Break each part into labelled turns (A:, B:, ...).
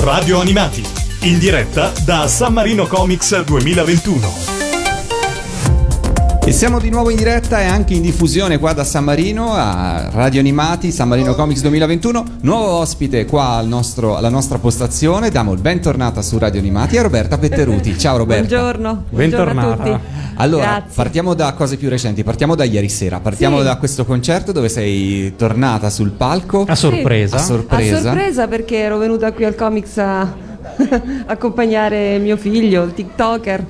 A: Radio Animati, in diretta da San Marino Comics 2021.
B: E siamo di nuovo in diretta e anche in diffusione qua da San Marino a Radio Animati, San Marino Comics 2021. Nuovo ospite qua al nostro, alla nostra postazione. Diamo il bentornata su Radio Animati a Roberta Petteruti. Ciao Roberta.
C: Buongiorno. Buongiorno
D: Bentornata.
C: a tutti.
B: Allora,
C: Grazie.
B: partiamo da cose più recenti, partiamo da ieri sera, partiamo
C: Sì.
B: da questo concerto dove sei tornata sul palco.
D: A sorpresa.
B: A sorpresa.
C: A sorpresa perché ero venuta qui al Comics a accompagnare mio figlio, il TikToker.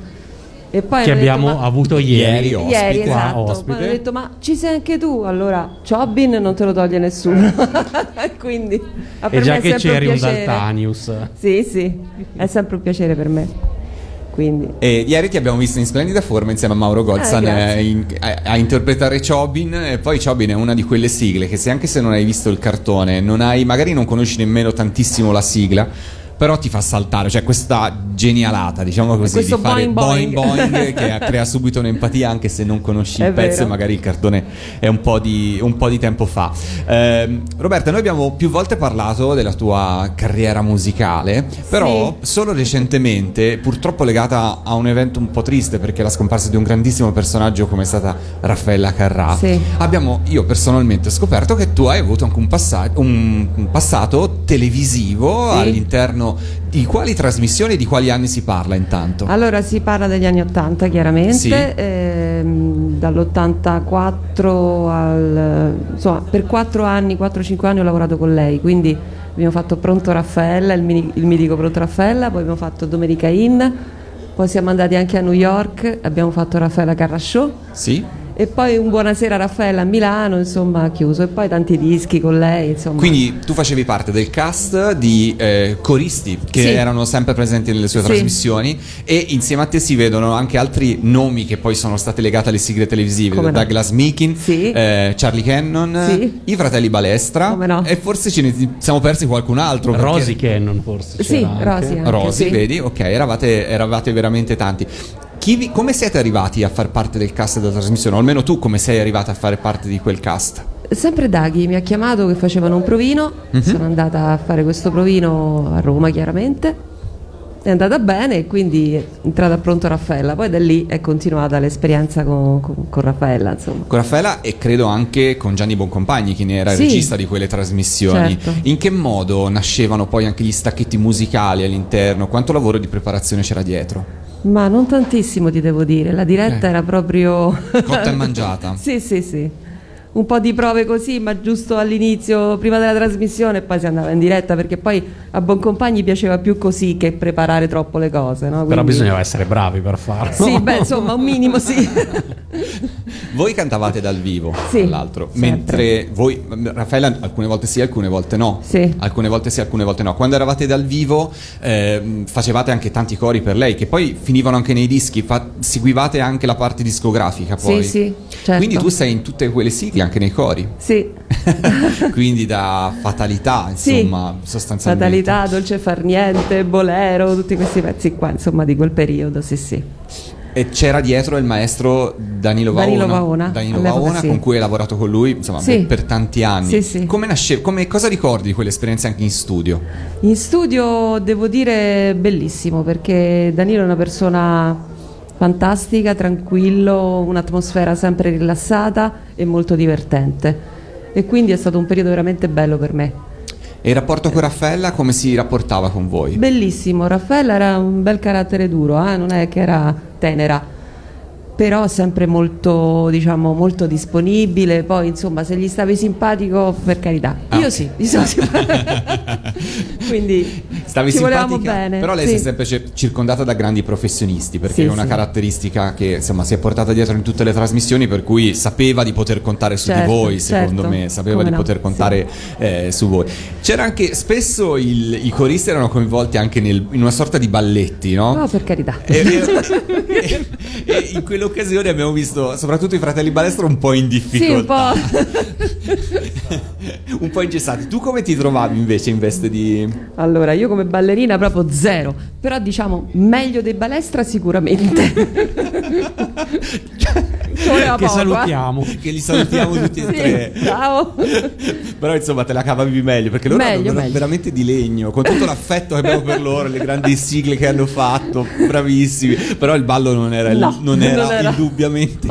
C: E poi
D: che
C: hanno detto,
D: abbiamo
C: "Ma-
D: avuto ieri.
B: Ieri,
C: Ieri,
D: qua,
C: esatto.
D: ospite.
C: Poi hanno detto, ma ci sei anche tu? Allora, Chobin non te lo toglie nessuno. Quindi,
D: E già che c'eri un
C: piacere.
D: Daltanius.
C: Sì, sì, è sempre un piacere per me. Quindi,
B: E ieri ti abbiamo visto in splendida forma insieme a Mauro Golzan
C: Eh,
B: eh, in- a, a interpretare Chobin e poi Chobin è una di quelle sigle che se anche se non hai visto il cartone, non hai, magari non conosci nemmeno tantissimo la sigla, però ti fa saltare, cioè questa genialata, diciamo così, di fare
C: boing
B: boing
C: boing.
B: che crea subito un'empatia anche se non conosci
C: È
B: il pezzo
C: vero.
B: e magari il cartone è un po' di, un po' di tempo fa. Ehm, Roberta, noi abbiamo più volte parlato della tua carriera musicale, però solo recentemente, purtroppo legata a un evento un po' triste perché la scomparsa di un grandissimo personaggio come è stata Raffaella Carrà,
C: Sì.
B: abbiamo io personalmente scoperto che tu hai avuto anche un, passa- un- un passato televisivo
C: Sì.
B: all'interno di quali trasmissioni e di quali anni si parla intanto?
C: allora si parla degli anni 80 chiaramente,
B: Sì.
C: ehm, dall'84 al... insomma, per 4 anni, 4-5 anni ho lavorato con lei, quindi abbiamo fatto Pronto Raffaella, il, mini- il mitico Pronto Raffaella, poi abbiamo fatto Domenica In, poi siamo andati anche a New York, abbiamo fatto Raffaella Carrà Show
B: Sì?
C: E poi un Buonasera Raffaella a Milano, insomma, chiuso, e poi tanti dischi con lei, insomma.
B: Quindi tu facevi parte del cast di eh, coristi che
C: Sì.
B: erano sempre presenti nelle sue
C: Sì.
B: trasmissioni e insieme a te si vedono anche altri nomi che poi sono state legate alle sigle televisive,
C: Come no.
B: Douglas Meekin,
C: Sì.
B: eh, Charlie Cannon,
C: Sì.
B: i fratelli Balestra
C: Come no.
B: e forse ce ne siamo persi qualcun altro. perché-
D: Rosy Cannon forse.
C: Sì. Rosy.
B: Rosy,
C: sì.
B: vedi? Ok, eravate, eravate veramente tanti. Vi- come siete arrivati a far parte del cast della trasmissione? O almeno tu come sei arrivata a fare parte di quel cast?
C: Sempre Daghi mi ha chiamato che facevano un provino,
B: Mhm.
C: sono andata a fare questo provino a Roma chiaramente, è andata bene e quindi è entrata pronto Raffaella, poi da lì è continuata l'esperienza con, con- con Raffaella insomma.
B: Con Raffaella e credo anche con Gianni Boncompagni, che ne era
C: Sì.
B: regista di quelle trasmissioni.
C: Certo.
B: In che modo nascevano poi anche gli stacchetti musicali all'interno? Quanto lavoro di preparazione c'era dietro?
C: Ma non tantissimo ti devo dire, la diretta
B: Eh.
C: era proprio...
B: Cotta e mangiata.
C: sì, sì, sì. Un po' di prove così, ma giusto all'inizio, prima della trasmissione, e poi si andava in diretta perché poi a Boncompagni piaceva più così che preparare troppo le cose. No?
D: Però
C: Quindi-
D: bisognava essere bravi per farlo.
C: Sì, beh, insomma, un minimo sì.
B: Voi cantavate dal vivo,
C: Sì,
B: tra l'altro,
C: sempre.
B: mentre voi, Raffaella, alcune volte sì, alcune volte no.
C: Sì.
B: Alcune volte sì, alcune volte no. Quando eravate dal vivo ehm, facevate anche tanti cori per lei, che poi finivano anche nei dischi, fa- seguivate anche la parte discografica poi.
C: Sì, sì, certo.
B: Quindi tu sei in tutte quelle sigle, anche nei cori.
C: Sì.
B: Quindi da fatalità,
C: Sì.
B: insomma, sostanzialmente.
C: Fatalità, Dolce far niente, Bolero, tutti questi pezzi qua, insomma, di quel periodo, sì, sì.
B: E c'era dietro il maestro Danilo Vaona,
C: Danilo Vaona,
B: Danilo Vaona,
C: sì.
B: con cui hai lavorato con lui insomma,
C: Sì.
B: per, per tanti anni.
C: Sì, sì.
B: Come nasce, come, cosa ricordi di quell'esperienza anche in studio?
C: In studio devo dire bellissimo perché Danilo è una persona fantastica, tranquillo, un'atmosfera sempre rilassata e molto divertente. E quindi è stato un periodo veramente bello per me.
B: E il rapporto con Raffaella come si rapportava con voi?
C: Bellissimo, Raffaella era un bel carattere duro, eh, non è che era tenera, però sempre molto, diciamo, molto disponibile, poi insomma se gli stavi simpatico per carità,
B: Ah,
C: io
B: ok.
C: sì, gli sono simpatico, quindi
B: Stavi
C: ci
B: simpatica,
C: bene.
B: però lei
C: sì.
B: si è sempre circondata da grandi professionisti, perché
C: Sì,
B: è una
C: sì.
B: caratteristica che insomma si è portata dietro in tutte le trasmissioni, per cui sapeva di poter contare su
C: Certo,
B: di voi, secondo
C: certo.
B: me, sapeva
C: Come
B: di
C: no,
B: poter contare eh, su voi. C'era anche spesso il- i coristi erano coinvolti anche nel- in una sorta di balletti, no?
C: No, per carità.
B: E, e- e in quell'occasione abbiamo visto soprattutto i fratelli Balestro un po' in
C: Sì, un
B: difficoltà,
C: po'.
B: un po' ingessati. Tu come ti trovavi invece in veste di...
C: Allora, io come ballerina proprio zero, però diciamo meglio dei balestra sicuramente.
D: Che salutiamo.
B: che li salutiamo tutti e
C: Sì,
B: tre.
C: ciao.
B: Però insomma te la cavavi meglio perché loro
C: Meglio,
B: erano
C: meglio.
B: veramente di legno, con tutto l'affetto che abbiamo per loro, le grandi sigle che hanno fatto, bravissimi. Però il ballo non era, il-
C: No,
B: non era,
C: non era.
B: Indubbiamente,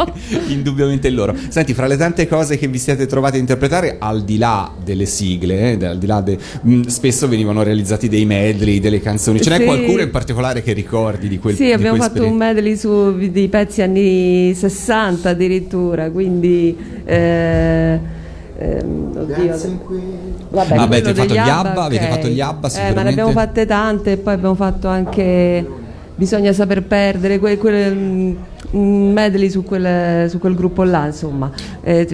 B: indubbiamente il loro. Senti, fra le tante cose che vi siete trovati a interpretare, al di là delle sigle, eh, al di là de- mh, spesso venivano realizzati dei medley, delle canzoni. Ce n'è
C: Sì.
B: qualcuno in particolare che ricordi di quel
C: Sì,
B: di
C: abbiamo
B: quei
C: fatto un medley su dei pezzi anni 60 addirittura, quindi... Eh, ehm, oddio. Vabbè,
B: Vabbè,
C: quello
B: avete fatto gli ABBA, avete
C: ok.
B: fatto gli ABBA,
C: Eh, ma ne abbiamo fatte tante e poi abbiamo fatto anche Bisogna saper perdere, quel, quel, mm, medley su quel, su quel gruppo là, insomma. Eh,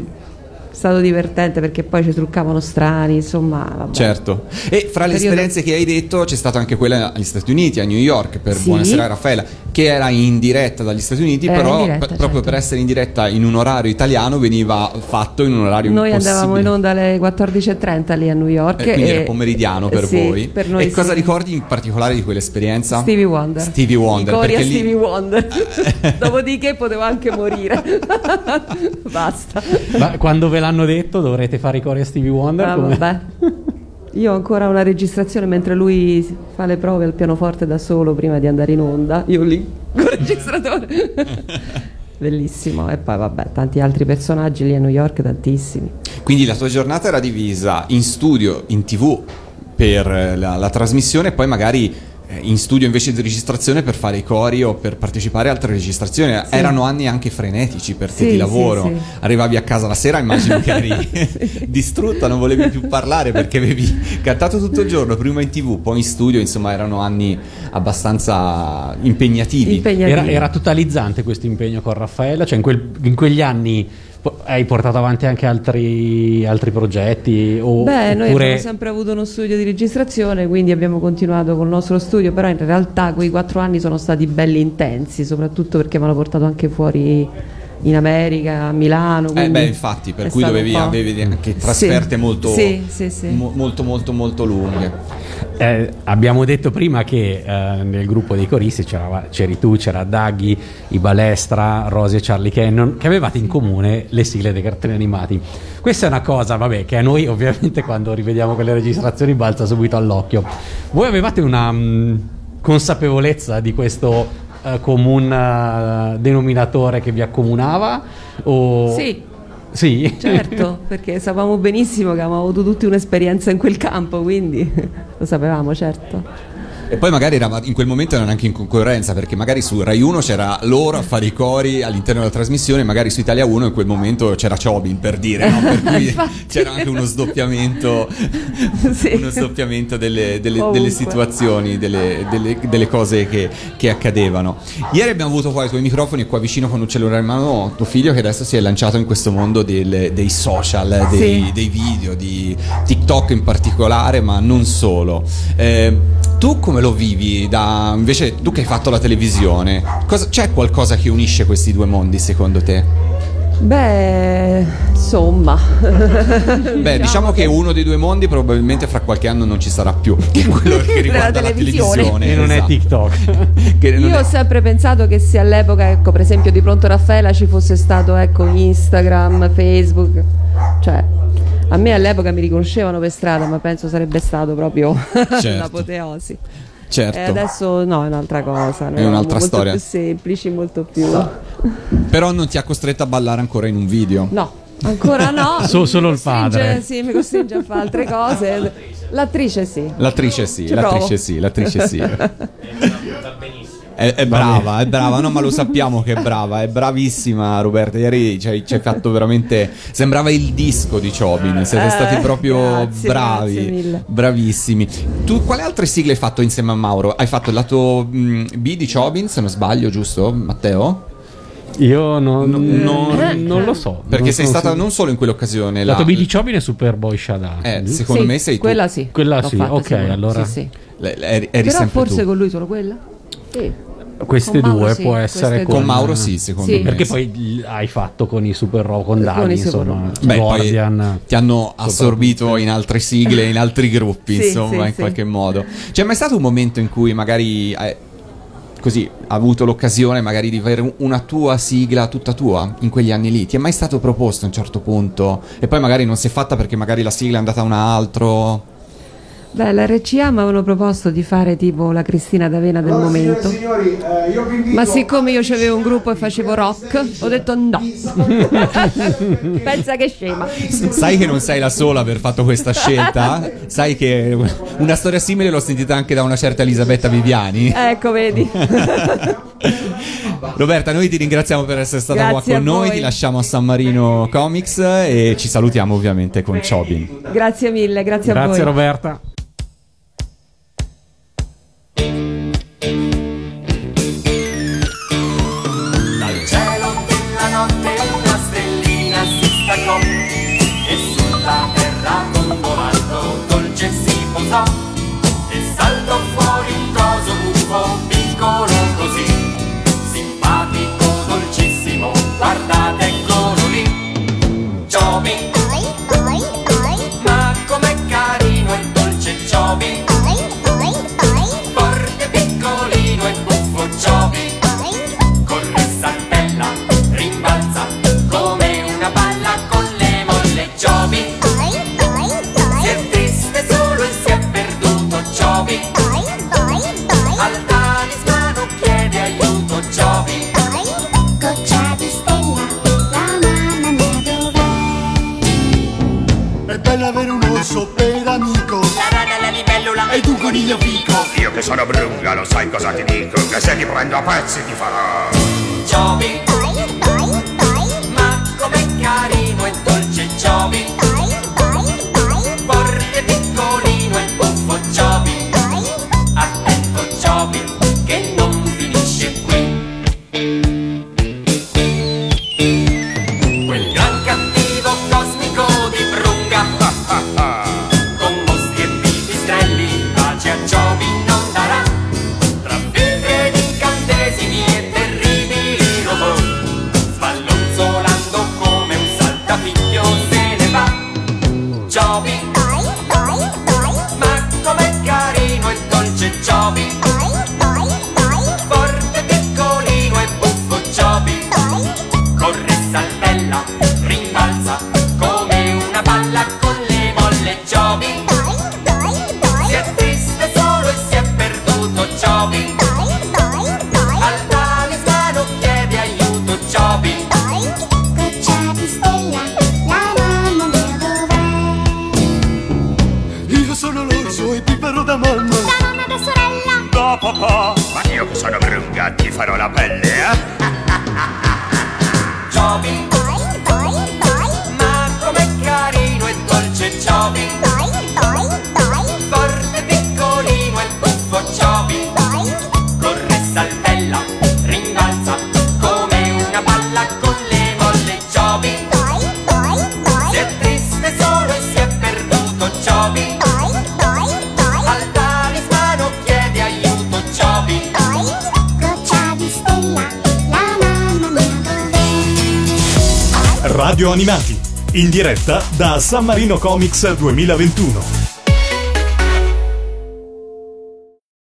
C: stato divertente perché poi ci truccavano strani, insomma. Vabbè.
B: Certo. E fra le
C: Periodo-
B: esperienze che hai detto c'è stata anche quella agli Stati Uniti, a New York, per
C: Sì.
B: Buonasera Raffaella, che era in diretta dagli Stati Uniti,
C: Era
B: però
C: diretta,
B: p- proprio
C: certo.
B: per essere in diretta in un orario italiano veniva fatto in un orario
C: Noi andavamo in onda alle 14.30 lì a New York.
B: Eh, quindi
C: e-
B: era pomeridiano per
C: sì,
B: voi.
C: per noi
B: e cosa
C: sì.
B: ricordi in particolare di quell'esperienza?
C: Stevie Wonder.
B: Stevie Wonder,
C: I cori a
B: lì-
C: Stevie Wonder. Dopodiché potevo anche morire. Basta.
D: Ma quando ve l'hanno detto dovrete fare i cori a Stevie Wonder?
C: Ah,
D: come-
C: vabbè. Io ho ancora una registrazione mentre lui fa le prove al pianoforte da solo prima di andare in onda. Io lì con il registratore. Bellissimo. E poi vabbè, tanti altri personaggi lì a New York, tantissimi.
B: Quindi la tua giornata era divisa in studio, in tv per la, la trasmissione e poi magari in studio invece di registrazione per fare i cori o per partecipare a altre registrazioni. Erano anni anche frenetici per te
C: Sì,
B: di
C: sì,
B: lavoro.
C: sì.
B: Arrivavi a casa la sera, immagino che eri distrutta, non volevi più parlare perché avevi cantato tutto il giorno, prima in tv, poi in studio, insomma erano anni abbastanza impegnativi.
C: Impegnativi.
D: Era, era totalizzante questo impegno con Raffaella? Cioè in, quel- in quegli anni hai portato avanti anche altri, altri progetti? O,
C: Beh, noi
D: oppure-
C: abbiamo sempre avuto uno studio di registrazione, quindi abbiamo continuato col nostro studio, però in realtà quei quattro anni sono stati belli intensi, soprattutto perché mi hanno portato anche fuori in America, a Milano.
B: Eh
C: quindi
B: beh, infatti, per cui dovevi, avevi anche trasferte
C: Sì.
B: molto,
C: Sì, sì, sì.
B: mo- molto, molto, molto lunghe.
D: Eh, abbiamo detto prima che eh, nel gruppo dei coristi c'era, c'eri tu, c'era Daghi, i Balestra, Rosy e Charlie Cannon, che avevate in comune le sigle dei cartoni animati. Questa è una cosa, vabbè, che a noi ovviamente quando rivediamo quelle registrazioni balza subito all'occhio. Voi avevate una mh, consapevolezza di questo eh, comune eh, denominatore che vi accomunava? O...
C: Sì,
D: Sì?
C: certo, perché sapevamo benissimo che avevamo avuto tutti un'esperienza in quel campo, quindi lo sapevamo, certo.
B: E poi magari era, in quel momento erano anche in concorrenza, perché magari su Rai 1 c'era loro a fare i cori all'interno della trasmissione, magari su Italia 1 in quel momento c'era Chobin per dire, no? per cui c'era anche uno sdoppiamento,
C: Sì.
B: uno sdoppiamento delle, delle- delle situazioni, delle, delle- delle cose che, che accadevano. Ieri abbiamo avuto qua i tuoi microfoni qua vicino con un cellulare in mano tuo figlio che adesso si è lanciato in questo mondo del- dei social, dei,
C: Sì.
B: dei video, di TikTok in particolare, ma non solo. Eh, tu come lo vivi? Da, invece, tu che hai fatto la televisione, cosa- c'è qualcosa che unisce questi due mondi secondo te?
C: Beh, insomma.
B: Beh, diciamo che uno dei due mondi probabilmente fra qualche anno non ci sarà più, che è quello che riguarda la
C: televisione.
B: televisione.
D: E non è
B: esatto.
D: TikTok.
B: Che non
C: Io
B: è-
C: ho sempre pensato che se all'epoca, ecco, per esempio di Pronto Raffaella ci fosse stato ecco, Instagram, Facebook, cioè a me all'epoca mi riconoscevano per strada, ma penso sarebbe stato proprio
B: Certo.
C: l'apoteosi.
B: Certo.
C: E adesso no, è un'altra cosa. noi
B: È un'altra storia.
C: Molto più semplici, molto più.
B: Però non ti ha costretto a ballare ancora in un video.
C: No, ancora no.
D: So- solo il padre.
C: Sì, mi costringe a fare altre cose. L'attrice sì.
B: L'attrice sì, l'attrice sì, l'attrice sì. È, è brava, è brava, no, ma lo sappiamo che è brava, è bravissima Roberta. Ieri ci hai, ci hai fatto veramente. Sembrava il disco di Chobin. Siete
C: Eh,
B: stati proprio
C: grazie,
B: bravi,
C: grazie mille.
B: bravissimi. Tu quale altre sigle hai fatto insieme a Mauro? Hai fatto il lato B di Chobin, se non sbaglio, giusto, Matteo?
D: Io non, non-
C: Eh.
D: non lo so.
B: Perché
D: Non
B: sei stata
D: sicuro.
B: non solo in quell'occasione,
D: Lato
B: la-
D: B di Chobin e Superboy Shaddai.
B: Eh, secondo
C: Sì,
B: me sei tu.
C: Quella sì.
D: Quella
C: L'ho
D: sì,
C: fatta,
D: ok, allora-
C: Sì, sì.
B: Eri, eri
C: Però forse
B: tu.
C: con lui solo quella? Sì.
D: Queste
C: Con Mauro
D: due
C: sì,
D: può essere.
B: Con
D: con,
B: Mauro sì, secondo
C: Sì.
B: me.
D: Perché poi hai fatto con i Super Row, con Dani, insomma.
B: Beh,
D: Guardian.
B: ti hanno assorbito in altre sigle, in altri gruppi,
C: Sì,
B: insomma,
C: sì,
B: in
C: sì.
B: qualche modo. C'è mai stato un momento in cui magari. eh, così ha avuto l'occasione magari di avere una tua sigla tutta tua in quegli anni lì? Ti è mai stato proposto a un certo punto? E poi magari non si è fatta perché magari la sigla è andata a un altro?
C: Beh, l'RCA mi avevano proposto di fare tipo la Cristina D'Avena del
E: Allora,
C: momento.
E: signori, eh, io vi invito
C: Ma siccome io avevo un gruppo e facevo rock, ho detto no. Pensa che scema.
B: Sai che non sei la sola a aver fatto questa scelta? Sai che una storia simile l'ho sentita anche da una certa Elisabetta Viviani?
C: Ecco, vedi.
B: Roberta, noi ti ringraziamo per essere stata
C: Grazie
B: qua con noi, ti lasciamo a San Marino Comics e ci salutiamo ovviamente con Chobin.
C: Grazie mille, grazie, a voi.
D: Grazie Roberta.
F: Dal
E: bello avere un orso per amico
F: La rana, la libellula
E: e tu coniglio fico
G: Io che sono brunga, lo sai cosa ti dico? Che se ti prendo a pezzi ti farò.
F: Giovi
E: da mamma.
H: Da nonna da sorella,
G: Da papà. Ma io che sono brunga ti farò la pelle, eh?
F: Giovi ma com'è carino e dolce Giovi
A: Radio Animati, in diretta da San Marino Comics 2021.